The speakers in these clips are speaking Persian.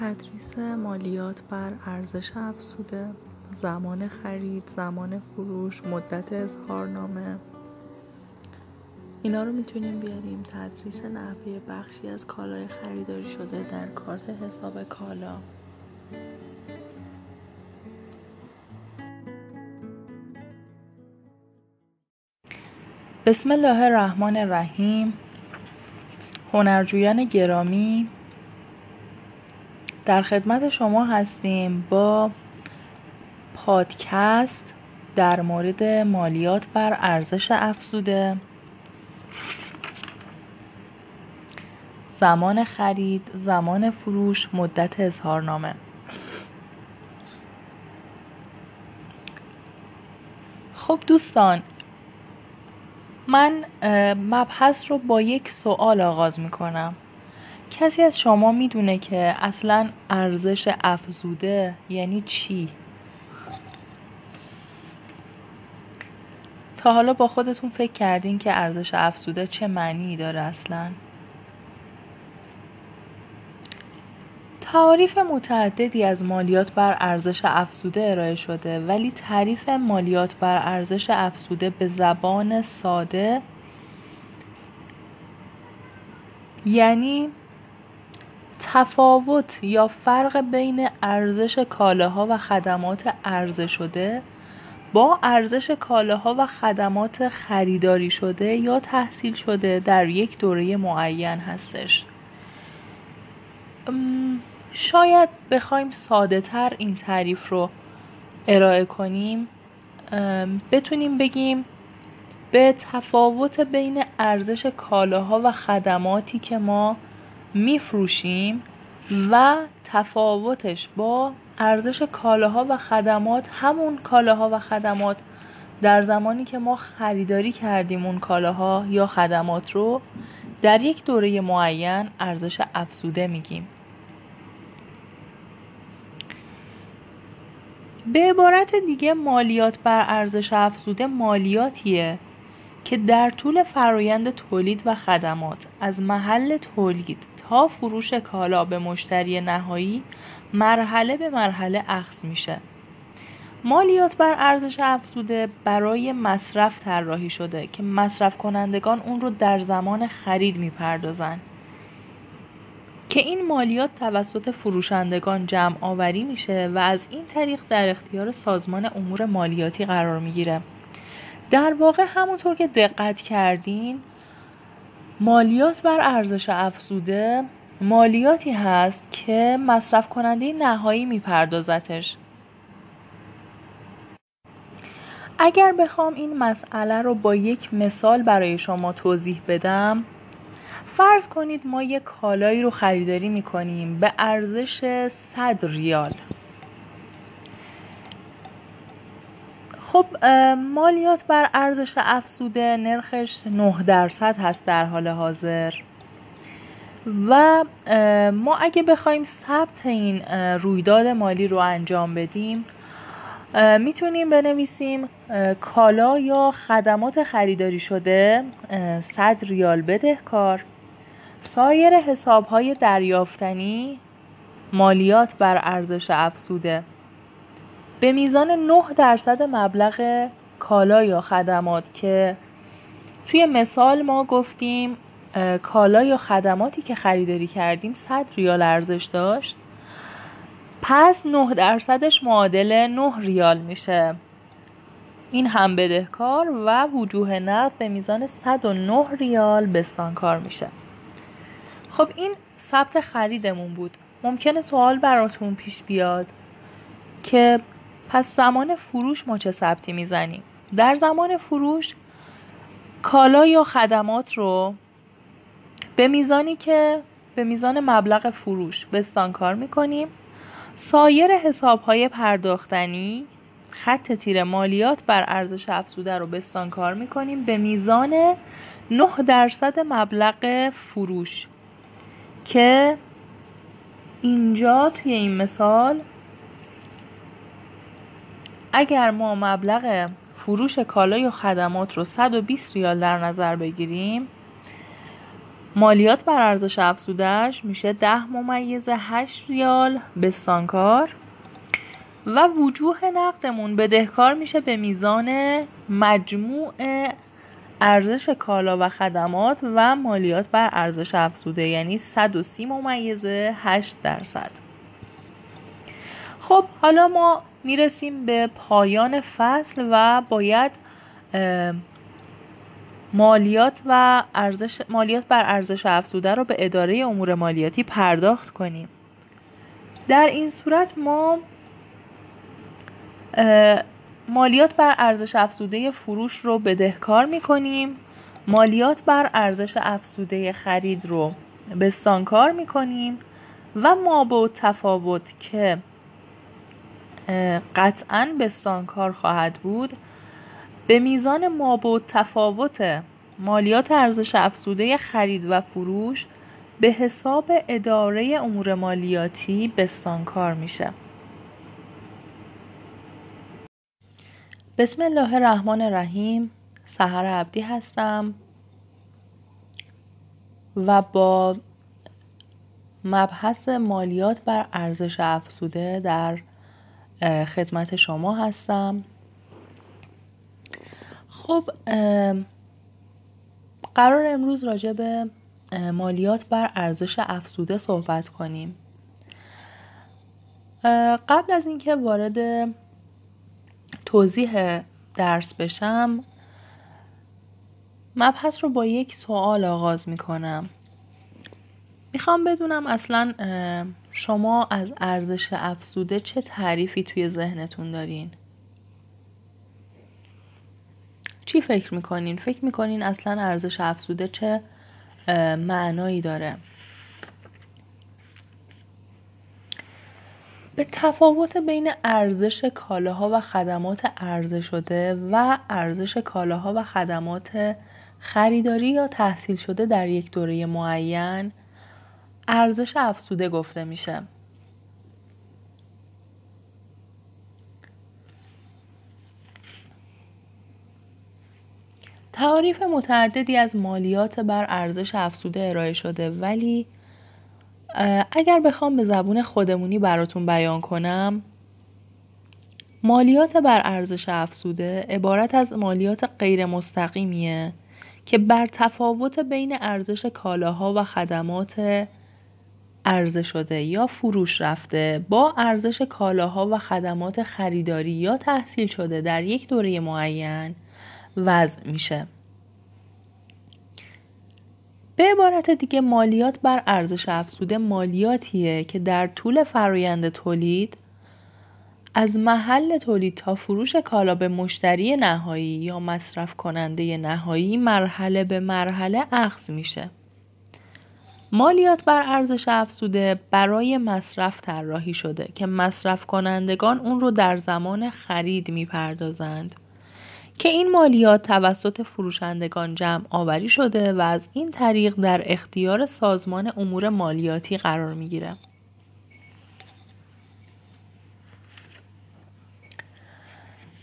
تدریس مالیات بر ارزش افزوده زمان خرید زمان فروش مدت اظهارنامه. اینا رو می‌تونیم بیاریم. تدریس نحوه بخشی از کالای خریداری شده در کارت حساب کالا. بسم الله الرحمن الرحیم. هنرجویان گرامی در خدمت شما هستیم با پادکست در مورد مالیات بر ارزش افزوده. زمان خرید زمان فروش مدت اظهارنامه. خب دوستان من مبحث رو با یک سوال آغاز می کنم کسی از شما می‌دونه که اصلا ارزش افزوده یعنی چی؟ تا حالا با خودتون فکر کردین که ارزش افزوده چه معنی داره اصلا؟ تعاریف متعددی از مالیات بر ارزش افزوده ارائه شده ولی تعریف مالیات بر ارزش افزوده به زبان ساده یعنی تفاوت یا فرق بین ارزش کالاها و خدمات عرضه شده؟ با ارزش کالاها و خدمات خریداری شده یا تحصیل شده در یک دوره معین هستش؟ شاید بخوایم ساده تر این تعریف رو ارائه کنیم. بتونیم بگیم به تفاوت بین ارزش کالاها و خدماتی که ما میفروشیم و تفاوتش با ارزش کالاها و خدمات همون کالاها و خدمات در زمانی که ما خریداری کردیم اون کالاها یا خدمات رو در یک دوره معین ارزش افزوده میگیم. به عبارت دیگه مالیات بر ارزش افزوده مالیاتیه. که در طول فرایند تولید و خدمات از محل تولید تا فروش کالا به مشتری نهایی مرحله به مرحله اخذ میشه. مالیات بر ارزش افزوده برای مصرف طراحی شده که مصرف کنندگان اون رو در زمان خرید می‌پردازن. که این مالیات توسط فروشندگان جمع آوری میشه و از این طریق در اختیار سازمان امور مالیاتی قرار می‌گیره. در واقع همونطور که دقت کردین مالیات بر ارزش افزوده مالیاتی هست که مصرف کننده نهایی میپردازتش. اگر بخوام این مسئله رو با یک مثال برای شما توضیح بدم فرض کنید ما یک کالایی رو خریداری می‌کنیم به ارزش 100 ریال. خب مالیات بر ارزش افزوده نرخش 9 درصد هست در حال حاضر. و ما اگه بخوایم ثبت این رویداد مالی رو انجام بدیم می‌تونیم بنویسیم کالا یا خدمات خریداری شده 100 ریال بدهکار. سایر حسابهای دریافتنی مالیات بر ارزش افزوده. به میزان 9 درصد مبلغ کالا یا خدمات که توی مثال ما گفتیم کالا یا خدماتی که خریداری کردیم 100 ریال ارزش داشت. پس 9 درصدش معادل 9 ریال میشه. این هم بدهکار و وجوه نقد به میزان 109 ریال بستانکار میشه. خب این ثبت خریدمون بود. ممکنه سوال براتون پیش بیاد که پس زمان فروش ما چه ثبتی می‌زنیم؟ در زمان فروش کالا یا خدمات رو به میزانی که به میزان مبلغ فروش بستانکار می‌کنیم. سایر حساب های پرداختنی خط تیر مالیات بر ارزش افزوده رو بستانکار می‌کنیم به میزان 9 درصد مبلغ فروش که اینجا توی این مثال اگر ما مبلغ فروش کالای و خدمات رو 120 ریال در نظر بگیریم مالیات بر ارزش افزودهش میشه ده ممیز هشت ریال به سانکار و وجوه نقدمون بدهکار میشه به میزان مجموع ارزش کالا و خدمات و مالیات بر ارزش افزوده یعنی 130 ممیزه 8 درصد. خب حالا ما می‌رسیم به پایان فصل و باید مالیات و ارزش مالیات بر ارزش افزوده رو به اداره امور مالیاتی پرداخت کنیم. در این صورت ما مالیات بر ارزش افزوده فروش رو بدهکار می‌کنیم. مالیات بر ارزش افزوده خرید رو بستانکار می‌کنیم و ما با تفاوت که قطعا بستانکار خواهد بود. به میزان ما با تفاوت مالیات ارزش افزوده خرید و فروش به حساب اداره امور مالیاتی بستانکار میشه. بسم الله الرحمن الرحیم. سهر عبدی هستم. و با مبحث مالیات بر ارزش افزوده در خدمت شما هستم. خب قرار امروز راجع به مالیات بر ارزش افزوده صحبت کنیم. قبل از اینکه وارد توضیح درس بشم مبحث رو با یک سوال آغاز می کنم می‌خوام بدونم اصلا شما از ارزش افزوده چه تعریفی توی ذهنتون دارین چی فکر می‌کنین؟ فکر می‌کنین اصلا ارزش افزوده چه معنایی داره به تفاوت بین ارزش کالاها و خدمات عرضه شده و ارزش کالاها و خدمات خریداری یا تحصیل شده در یک دوره معین ارزش افزوده گفته میشه. تعاریف متعددی از مالیات بر ارزش افزوده ارائه شده ولی اگر بخوام به زبون خودمونی براتون بیان کنم مالیات بر ارزش افزوده عبارت از مالیات غیر مستقیمیه که بر تفاوت بین ارزش کالاها و خدمات عرضه شده یا فروش رفته با ارزش کالاها و خدمات خریداری یا تحصیل شده در یک دوره معین وضع میشه به عبارت دیگه مالیات بر ارزش افزوده مالیاتیه که در طول فرایند تولید از محل تولید تا فروش کالا به مشتری نهایی یا مصرف کننده نهایی مرحله به مرحله اخذ میشه. مالیات بر ارزش افزوده برای مصرف طراحی شده که مصرف کنندگان اون رو در زمان خرید می‌پردازند. که این مالیات توسط فروشندگان جمع آوری شده و از این طریق در اختیار سازمان امور مالیاتی قرار می‌گیره.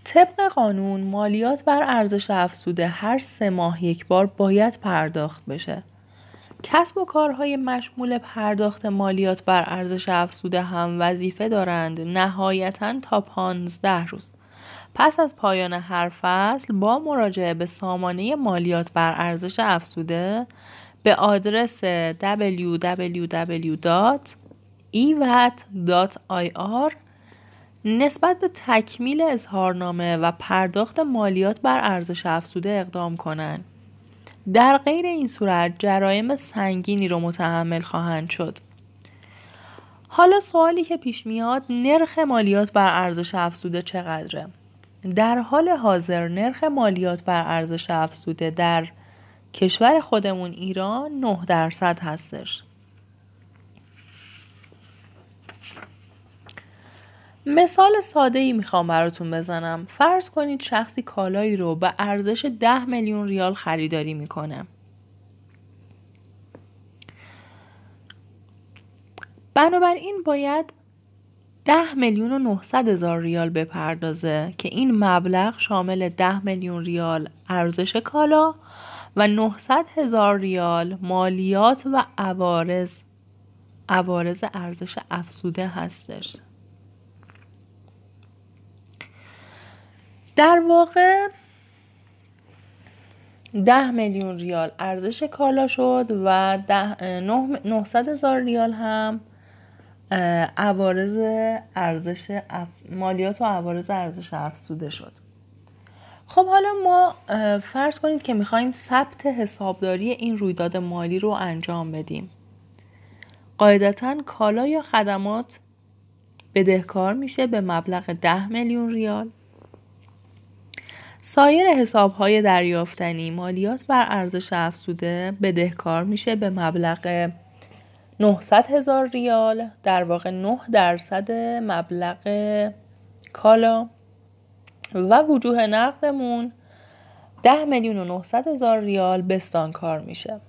طبق قانون مالیات بر ارزش افزوده هر سه ماه یک بار باید پرداخت بشه. کسب و کارهای مشمول پرداخت مالیات بر ارزش افزوده هم وظیفه دارند نهایتا تا پانزده روز پس از پایان هر فصل با مراجعه به سامانه مالیات بر ارزش افزوده به آدرس www.evat.ir نسبت به تکمیل اظهارنامه و پرداخت مالیات بر ارزش افزوده اقدام کنند. در غیر این صورت جرایم سنگینی رو متحمل خواهند شد. حالا سوالی که پیش میاد نرخ مالیات بر ارزش افزوده چقدره؟ در حال حاضر نرخ مالیات بر ارزش افزوده در کشور خودمون ایران 9 درصد هستش مثال ساده ای می‌خوام براتون بزنم. فرض کنید شخصی کالایی رو به ارزش 10 میلیون ریال خریداری می‌کنه. بنابراین باید ده میلیون و 900 هزار ریال بپردازه که این مبلغ شامل ده میلیون ریال ارزش کالا و 900 هزار ریال مالیات و عوارض عوارض ارزش افزوده هستش. در واقع ده میلیون ریال ارزش کالا شد و ده 900 هزار ریال هم عوارض ارزش مالیات و عوارض ارزش افزوده شد. خب حالا ما فرض کنید که می‌خوایم ثبت حسابداری این رویداد مالی رو انجام بدیم. قاعدتا کالا یا خدمات بدهکار میشه به مبلغ ده میلیون ریال. سایر حسابهای دریافتنی مالیات بر ارزش افزوده بدهکار میشه به مبلغ 900 هزار ریال در واقع 9 درصد مبلغ کالا و وجوه نقدمون 10 میلیون و 900 هزار ریال بستانکار میشه.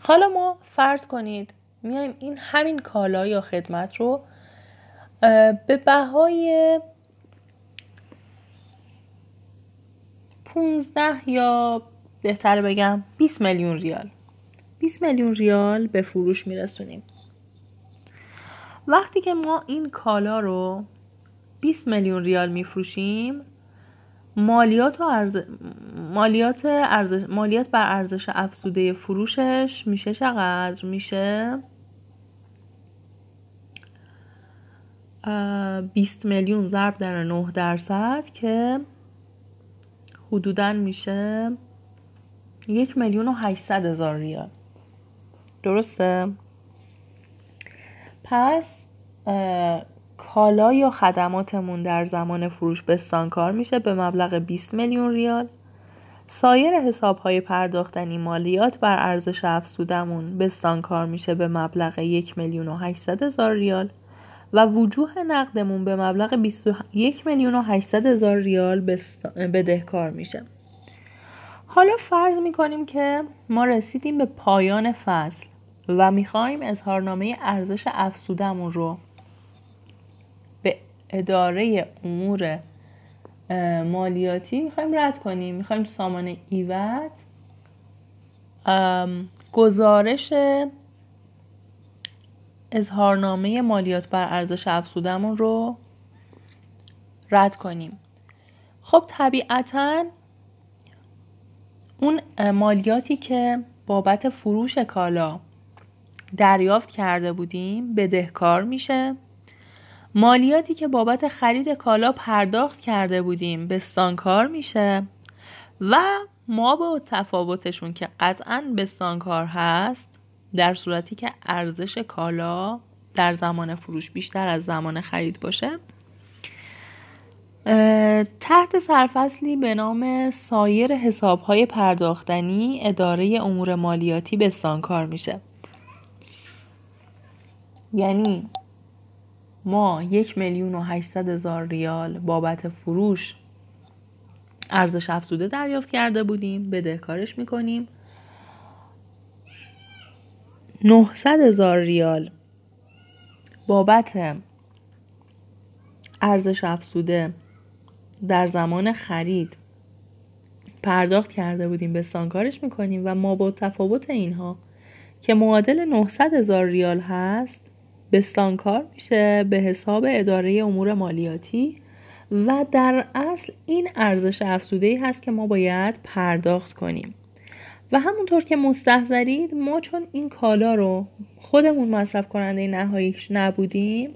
حالا ما فرض کنید میایم این همین کالا یا خدمت رو به بهای 15 یا بهتر بگم 20 میلیون ریال. 20 میلیون ریال به فروش میرسونیم. وقتی که ما این کالا رو 20 میلیون ریال میفروشیم مالیات و ارز... مالیات ارزش... مالیات بر ارزش افزوده فروشش میشه چقدر؟ میشه 20 میلیون ضرب در 9 درصد که حدودا میشه یک میلیون و 800 هزار ریال. درسته؟ پس کالا یا خدماتمون در زمان فروش بستانکار میشه به مبلغ 20 میلیون ریال. سایر حساب های پرداختنی مالیات بر ارزش افزودمون بستانکار میشه به مبلغ 1 میلیون و 800 هزار ریال. و وجوه نقدمون به مبلغ 21 میلیون و 800 هزار ریال بدهکار میشه. حالا فرض می‌کنیم که ما رسیدیم به پایان فصل و می‌خوایم اظهارنامه ارزش افزودمون رو به اداره امور مالیاتی می‌خوایم رد کنیم. می‌خوایم تو سامان ایوت گزارش اظهارنامه مالیات بر ارزش افزودمون رو رد کنیم. خب طبیعتا اون مالیاتی که بابت فروش کالا دریافت کرده بودیم بدهکار میشه. مالیاتی که بابت خرید کالا پرداخت کرده بودیم بستانکار میشه و ما با تفاوتشون که قطعا بستانکار هست در صورتی که ارزش کالا در زمان فروش بیشتر از زمان خرید باشه. تحت سرفصلی به نام سایر حسابهای پرداختنی اداره امور مالیاتی بستانکار میشه. یعنی ما یک میلیون و هشتصد هزار ریال بابت فروش ارزش افزوده دریافت کرده بودیم بدهکارش می‌کنیم. 900 هزار ریال. بابت ارزش افزوده در زمان خرید پرداخت کرده بودیم به سانکارش می‌کنیم و ما با تفاوت اینها که معادل 900 هزار ریال هست به سانکار میشه به حساب اداره امور مالیاتی و در اصل این ارزش افزوده ای هست که ما باید پرداخت کنیم. و همونطور که مستحضرید ما چون این کالا رو خودمون مصرف کننده نهاییش نبودیم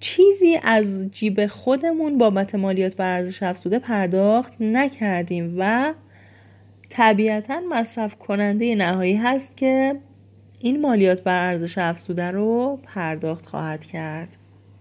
چیزی از جیب خودمون بابت مالیات و ارزش افزوده پرداخت نکردیم و طبیعتا مصرف کننده نهایی هست که این مالیات بر ارزش افزوده رو پرداخت خواهد کرد.